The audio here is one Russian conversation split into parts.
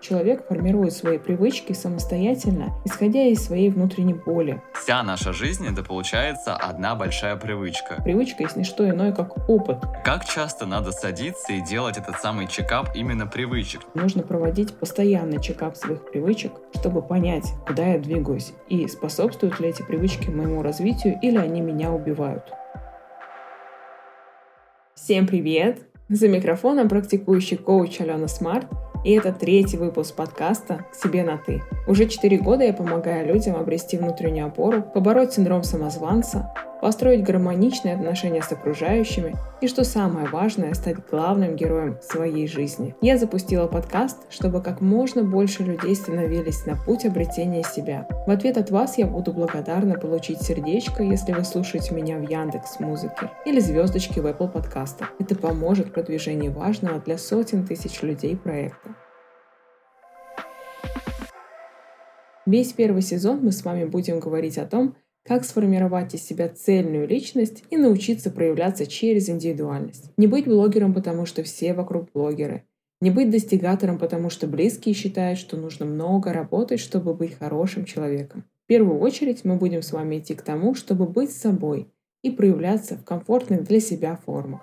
Человек формирует свои привычки самостоятельно, исходя из своей внутренней боли. Вся наша жизнь это получается одна большая привычка. Привычка есть не что иное, как опыт. Как часто надо садиться и делать этот самый чекап именно привычек? Нужно проводить постоянный чекап своих привычек, чтобы понять, куда я двигаюсь и способствуют ли эти привычки моему развитию или они меня убивают. Всем привет! За микрофоном практикующий коуч Алена Смарт – и это третий выпуск подкаста «К себе на ты». Уже четыре года я помогаю людям обрести внутреннюю опору, побороть синдром самозванца, построить гармоничные отношения с окружающими и, что самое важное, стать главным героем своей жизни. Я запустила подкаст, чтобы как можно больше людей становились на путь обретения себя. В ответ от вас я буду благодарна получить сердечко, если вы слушаете меня в Яндекс Музыке или звездочки в Apple подкастах. Это поможет в продвижении важного для сотен тысяч людей проекта. Весь первый сезон мы с вами будем говорить о том, как сформировать из себя цельную личность и научиться проявляться через индивидуальность. Не быть блогером, потому что все вокруг блогеры. Не быть достигатором, потому что близкие считают, что нужно много работать, чтобы быть хорошим человеком. В первую очередь мы будем с вами идти к тому, чтобы быть собой и проявляться в комфортных для себя формах.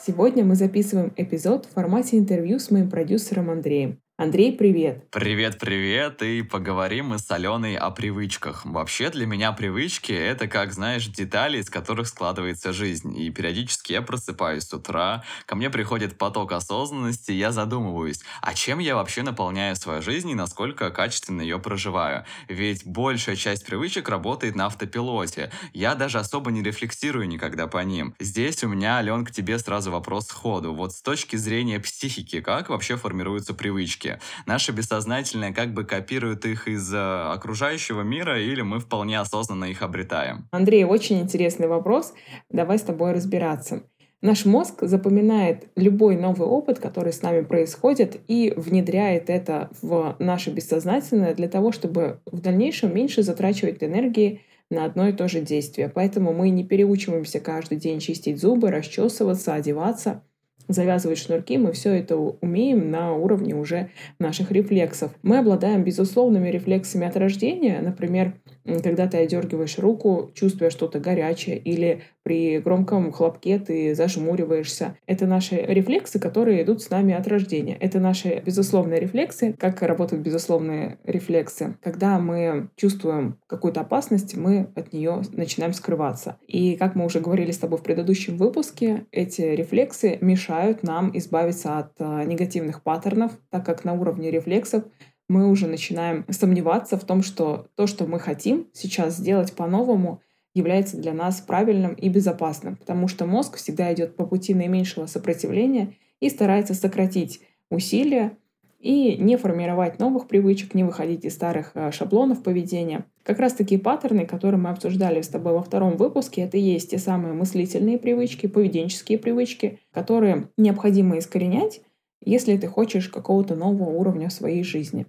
Сегодня мы записываем эпизод в формате интервью с моим продюсером Андреем. Андрей, привет! Привет, привет! И поговорим мы с Аленой о привычках. Вообще для меня привычки — это, как знаешь, детали, из которых складывается жизнь. И периодически я просыпаюсь с утра, ко мне приходит поток осознанности, я задумываюсь, а чем я вообще наполняю свою жизнь и насколько качественно ее проживаю? Ведь большая часть привычек работает на автопилоте. Я даже особо не рефлексирую никогда по ним. Здесь у меня, Ален, к тебе сразу вопрос сходу. Вот с точки зрения психики, как вообще формируются привычки? Привычки. Наше бессознательное как бы копирует их из э, окружающего мира или мы вполне осознанно их обретаем? Андрей, очень интересный вопрос. Давай с тобой разбираться. Наш мозг запоминает любой новый опыт, который с нами происходит, и внедряет это в наше бессознательное для того, чтобы в дальнейшем меньше затрачивать энергии на одно и то же действие. Поэтому мы не переучиваемся каждый день чистить зубы, расчесываться, одеваться – завязывать шнурки, мы все это умеем на уровне уже наших рефлексов. Мы обладаем безусловными рефлексами от рождения. Например, когда ты одергиваешь руку, чувствуя что-то горячее, или при громком хлопке ты зажмуриваешься. Это наши рефлексы, которые идут с нами от рождения. Это наши безусловные рефлексы. Как работают безусловные рефлексы? Когда мы чувствуем какую-то опасность, мы от нее начинаем скрываться. И как мы уже говорили с тобой в предыдущем выпуске, эти рефлексы мешают нам избавиться от а, негативных паттернов, так как на уровне рефлексов мы уже начинаем сомневаться в том, что то, что мы хотим сейчас сделать по-новому, является для нас правильным и безопасным, потому что мозг всегда идет по пути наименьшего сопротивления и старается сократить усилия и не формировать новых привычек, не выходить из старых э, шаблонов поведения. Как раз такие паттерны, которые мы обсуждали с тобой во втором выпуске, это и есть те самые мыслительные привычки, поведенческие привычки, которые необходимо искоренять, если ты хочешь какого-то нового уровня в своей жизни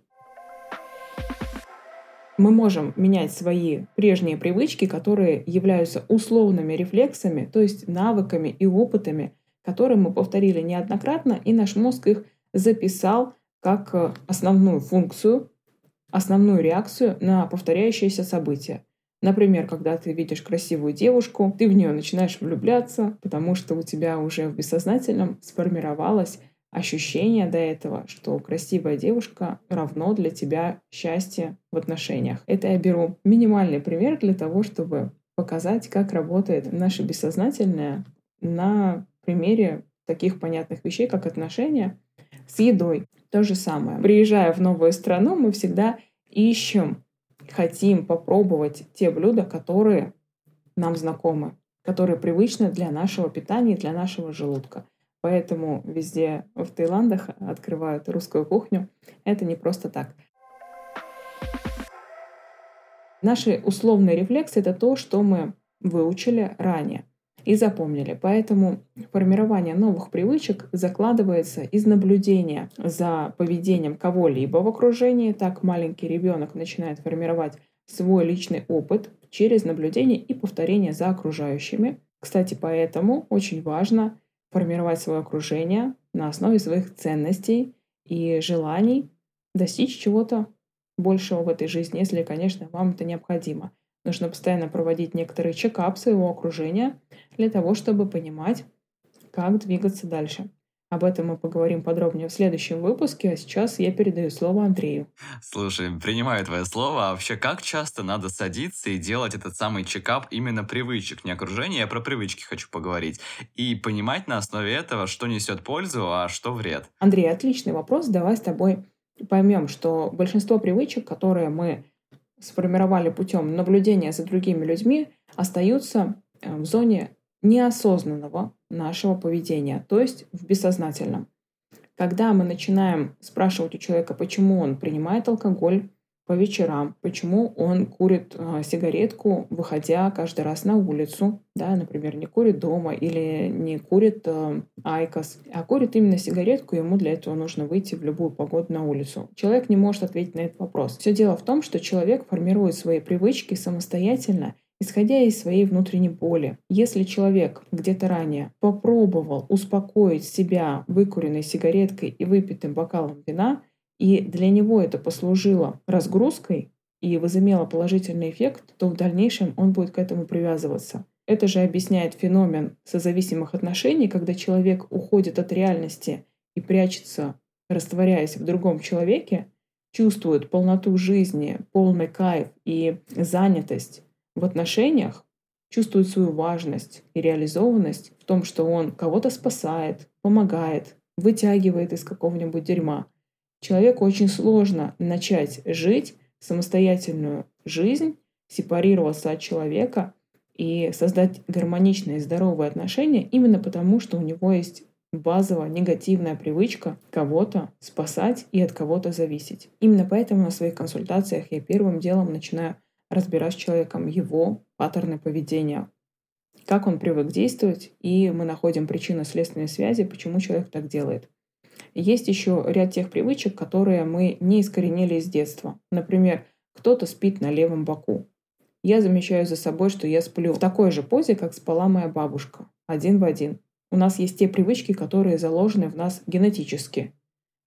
мы можем менять свои прежние привычки, которые являются условными рефлексами, то есть навыками и опытами, которые мы повторили неоднократно, и наш мозг их записал как э, основную функцию, основную реакцию на повторяющиеся события. Например, когда ты видишь красивую девушку, ты в нее начинаешь влюбляться, потому что у тебя уже в бессознательном сформировалась ощущение до этого, что красивая девушка равно для тебя счастье в отношениях. Это я беру минимальный пример для того, чтобы показать, как работает наше бессознательное на примере таких понятных вещей, как отношения с едой. То же самое. Приезжая в новую страну, мы всегда ищем, хотим попробовать те блюда, которые нам знакомы, которые привычны для нашего питания и для нашего желудка. Поэтому везде в Таиландах открывают русскую кухню. Это не просто так. Наши условные рефлексы — это то, что мы выучили ранее и запомнили. Поэтому формирование новых привычек закладывается из наблюдения за поведением кого-либо в окружении. Так маленький ребенок начинает формировать свой личный опыт через наблюдение и повторение за окружающими. Кстати, поэтому очень важно формировать свое окружение на основе своих ценностей и желаний достичь чего-то большего в этой жизни, если, конечно, вам это необходимо. Нужно постоянно проводить некоторый чекап своего окружения для того, чтобы понимать, как двигаться дальше. Об этом мы поговорим подробнее в следующем выпуске, а сейчас я передаю слово Андрею. Слушай, принимаю твое слово. А вообще, как часто надо садиться и делать этот самый чекап именно привычек, не окружения, я про привычки хочу поговорить, и понимать на основе этого, что несет пользу, а что вред? Андрей, отличный вопрос. Давай с тобой поймем, что большинство привычек, которые мы сформировали путем наблюдения за другими людьми, остаются э, в зоне неосознанного нашего поведения, то есть в бессознательном. Когда мы начинаем спрашивать у человека, почему он принимает алкоголь по вечерам, почему он курит э, сигаретку, выходя каждый раз на улицу, да, например, не курит дома или не курит э, айкос, а курит именно сигаретку, ему для этого нужно выйти в любую погоду на улицу. Человек не может ответить на этот вопрос. Все дело в том, что человек формирует свои привычки самостоятельно исходя из своей внутренней боли. Если человек где-то ранее попробовал успокоить себя выкуренной сигареткой и выпитым бокалом вина, и для него это послужило разгрузкой и возымело положительный эффект, то в дальнейшем он будет к этому привязываться. Это же объясняет феномен созависимых отношений, когда человек уходит от реальности и прячется, растворяясь в другом человеке, чувствует полноту жизни, полный кайф и занятость в отношениях, чувствует свою важность и реализованность в том, что он кого-то спасает, помогает, вытягивает из какого-нибудь дерьма. Человеку очень сложно начать жить самостоятельную жизнь, сепарироваться от человека и создать гармоничные здоровые отношения именно потому, что у него есть базовая негативная привычка кого-то спасать и от кого-то зависеть. Именно поэтому на своих консультациях я первым делом начинаю разбирать с человеком его паттерны поведения, как он привык действовать, и мы находим причинно-следственные связи, почему человек так делает. Есть еще ряд тех привычек, которые мы не искоренили с детства. Например, кто-то спит на левом боку. Я замечаю за собой, что я сплю в такой же позе, как спала моя бабушка. Один в один. У нас есть те привычки, которые заложены в нас генетически.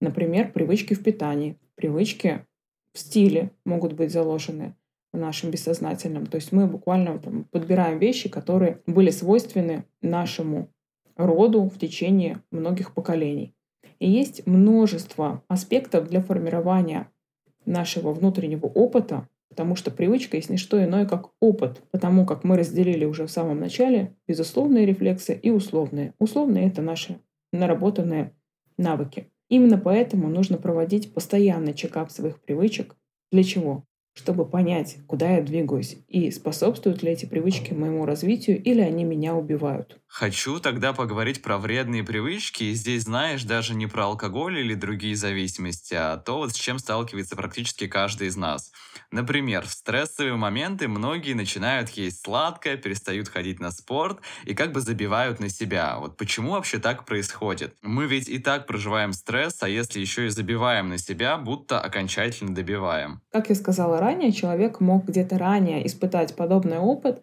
Например, привычки в питании, привычки в стиле могут быть заложены в нашем бессознательном. То есть мы буквально там, подбираем вещи, которые были свойственны нашему роду в течение многих поколений. И есть множество аспектов для формирования нашего внутреннего опыта, потому что привычка есть не что иное, как опыт, потому как мы разделили уже в самом начале безусловные рефлексы и условные. Условные — это наши наработанные навыки. Именно поэтому нужно проводить постоянный чекап своих привычек. Для чего? Чтобы понять, куда я двигаюсь и способствуют ли эти привычки моему развитию или они меня убивают. Хочу тогда поговорить про вредные привычки. И здесь, знаешь, даже не про алкоголь или другие зависимости, а то, вот с чем сталкивается практически каждый из нас. Например, в стрессовые моменты многие начинают есть сладкое, перестают ходить на спорт и как бы забивают на себя. Вот почему вообще так происходит? Мы ведь и так проживаем стресс, а если еще и забиваем на себя, будто окончательно добиваем. Как я сказала ранее, человек мог где-то ранее испытать подобный опыт,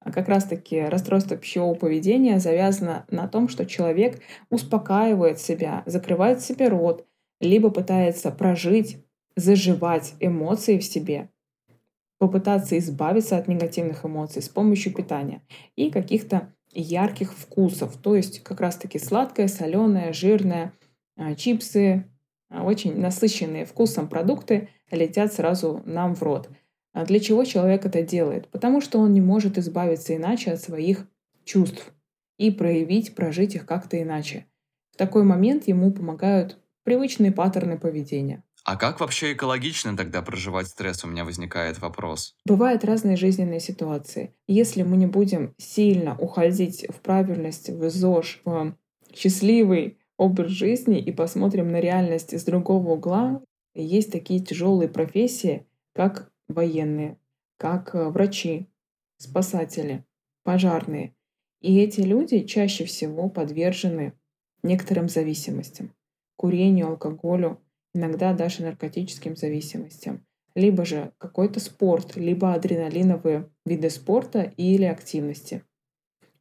а как раз-таки расстройство пищевого поведения завязано на том, что человек успокаивает себя, закрывает себе рот, либо пытается прожить, заживать эмоции в себе, попытаться избавиться от негативных эмоций с помощью питания и каких-то ярких вкусов, то есть как раз-таки сладкое, соленое, жирное, а, чипсы, а, очень насыщенные вкусом продукты летят сразу нам в рот. А для чего человек это делает? Потому что он не может избавиться иначе от своих чувств и проявить, прожить их как-то иначе. В такой момент ему помогают привычные паттерны поведения. А как вообще экологично тогда проживать стресс? У меня возникает вопрос. Бывают разные жизненные ситуации. Если мы не будем сильно уходить в правильность, в ЗОЖ, в счастливый образ жизни и посмотрим на реальность с другого угла, есть такие тяжелые профессии, как военные, как э, врачи, спасатели, пожарные. И эти люди чаще всего подвержены некоторым зависимостям. Курению, алкоголю, иногда даже наркотическим зависимостям. Либо же какой-то спорт, либо адреналиновые виды спорта или активности.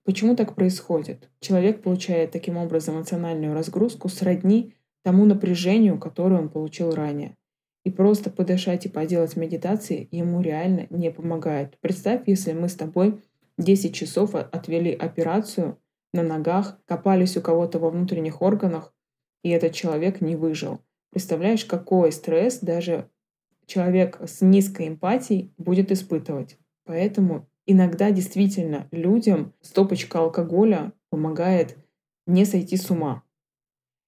Почему так происходит? Человек получает таким образом эмоциональную разгрузку сродни тому напряжению, которое он получил ранее. И просто подышать и поделать медитации ему реально не помогает. Представь, если мы с тобой 10 часов отвели операцию на ногах, копались у кого-то во внутренних органах, и этот человек не выжил. Представляешь, какой стресс даже человек с низкой эмпатией будет испытывать. Поэтому иногда действительно людям стопочка алкоголя помогает не сойти с ума.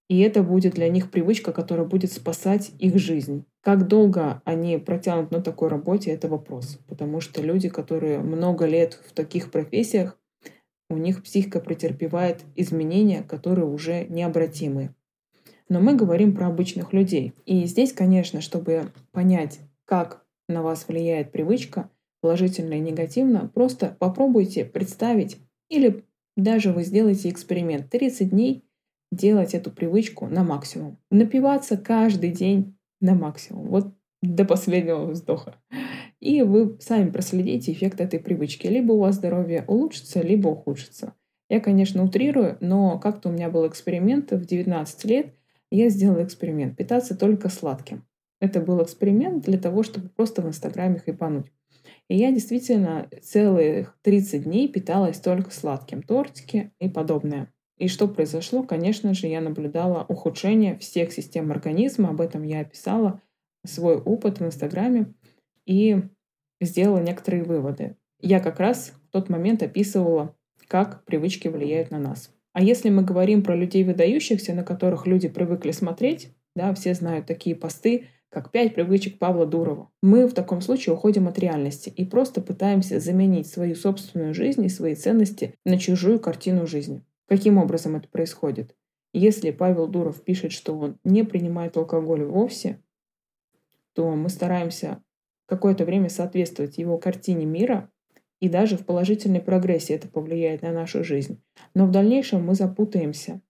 И это будет для них привычка, которая будет спасать их жизнь. Как долго они протянут на такой работе, это вопрос. Потому что люди, которые много лет в таких профессиях, у них психика претерпевает изменения, которые уже необратимы. Но мы говорим про обычных людей. И здесь, конечно, чтобы понять, как на вас влияет привычка, положительно и негативно, просто попробуйте представить или даже вы сделаете эксперимент 30 дней делать эту привычку на максимум. Напиваться каждый день на максимум. Вот до последнего вздоха. И вы сами проследите эффект этой привычки. Либо у вас здоровье улучшится, либо ухудшится. Я, конечно, утрирую, но как-то у меня был эксперимент в 19 лет. Я сделала эксперимент. Питаться только сладким. Это был эксперимент для того, чтобы просто в Инстаграме хайпануть. И я действительно целых 30 дней питалась только сладким. Тортики и подобное. И что произошло? Конечно же, я наблюдала ухудшение всех систем организма. Об этом я описала свой опыт в Инстаграме и сделала некоторые выводы. Я как раз в тот момент описывала, как привычки влияют на нас. А если мы говорим про людей выдающихся, на которых люди привыкли смотреть, да, все знают такие посты, как «Пять привычек Павла Дурова». Мы в таком случае уходим от реальности и просто пытаемся заменить свою собственную жизнь и свои ценности на чужую картину жизни. Каким образом это происходит? Если Павел Дуров пишет, что он не принимает алкоголь вовсе, то мы стараемся какое-то время соответствовать его картине мира, и даже в положительной прогрессии это повлияет на нашу жизнь. Но в дальнейшем мы запутаемся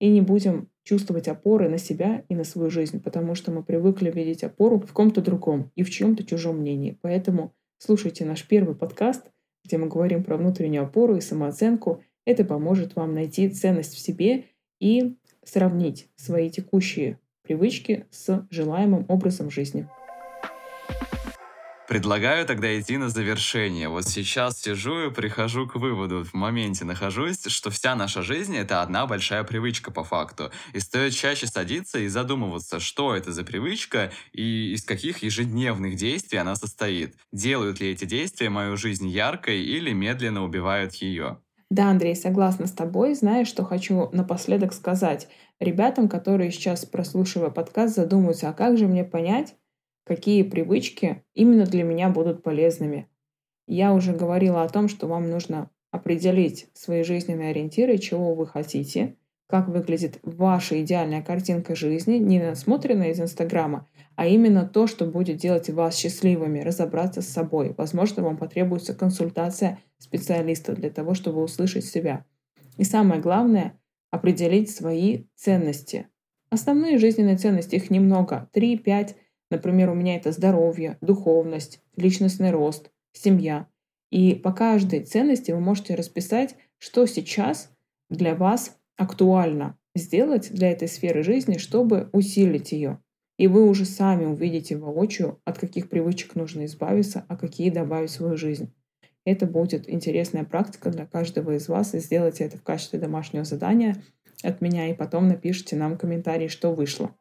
и не будем чувствовать опоры на себя и на свою жизнь, потому что мы привыкли видеть опору в ком-то другом и в чьем-то чужом мнении. Поэтому слушайте наш первый подкаст, где мы говорим про внутреннюю опору и самооценку. Это поможет вам найти ценность в себе и сравнить свои текущие привычки с желаемым образом жизни. Предлагаю тогда идти на завершение. Вот сейчас сижу и прихожу к выводу, в моменте нахожусь, что вся наша жизнь — это одна большая привычка по факту. И стоит чаще садиться и задумываться, что это за привычка и из каких ежедневных действий она состоит. Делают ли эти действия мою жизнь яркой или медленно убивают ее? Да, Андрей, согласна с тобой. Знаешь, что хочу напоследок сказать ребятам, которые сейчас, прослушивая подкаст, задумываются, а как же мне понять, какие привычки именно для меня будут полезными. Я уже говорила о том, что вам нужно определить свои жизненные ориентиры, чего вы хотите, как выглядит ваша идеальная картинка жизни, не насмотренная из Инстаграма, а именно то, что будет делать вас счастливыми, разобраться с собой. Возможно, вам потребуется консультация специалиста для того, чтобы услышать себя. И самое главное — определить свои ценности. Основные жизненные ценности, их немного, 3-5 Например, у меня это здоровье, духовность, личностный рост, семья. И по каждой ценности вы можете расписать, что сейчас для вас актуально сделать для этой сферы жизни, чтобы усилить ее. И вы уже сами увидите воочию, от каких привычек нужно избавиться, а какие добавить в свою жизнь. Это будет интересная практика для каждого из вас, и сделайте это в качестве домашнего задания от меня, и потом напишите нам комментарий, что вышло.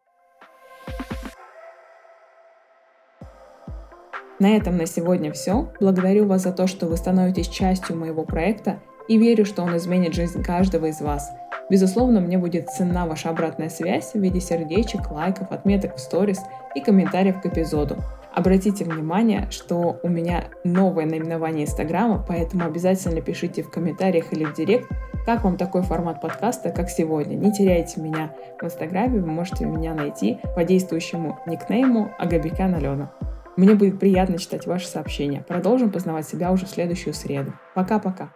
На этом на сегодня все. Благодарю вас за то, что вы становитесь частью моего проекта и верю, что он изменит жизнь каждого из вас. Безусловно, мне будет ценна ваша обратная связь в виде сердечек, лайков, отметок в сторис и комментариев к эпизоду. Обратите внимание, что у меня новое наименование Инстаграма, поэтому обязательно пишите в комментариях или в директ, как вам такой формат подкаста, как сегодня. Не теряйте меня в Инстаграме, вы можете меня найти по действующему никнейму Агабикян Алена. Мне будет приятно читать ваши сообщения. Продолжим познавать себя уже в следующую среду. Пока-пока.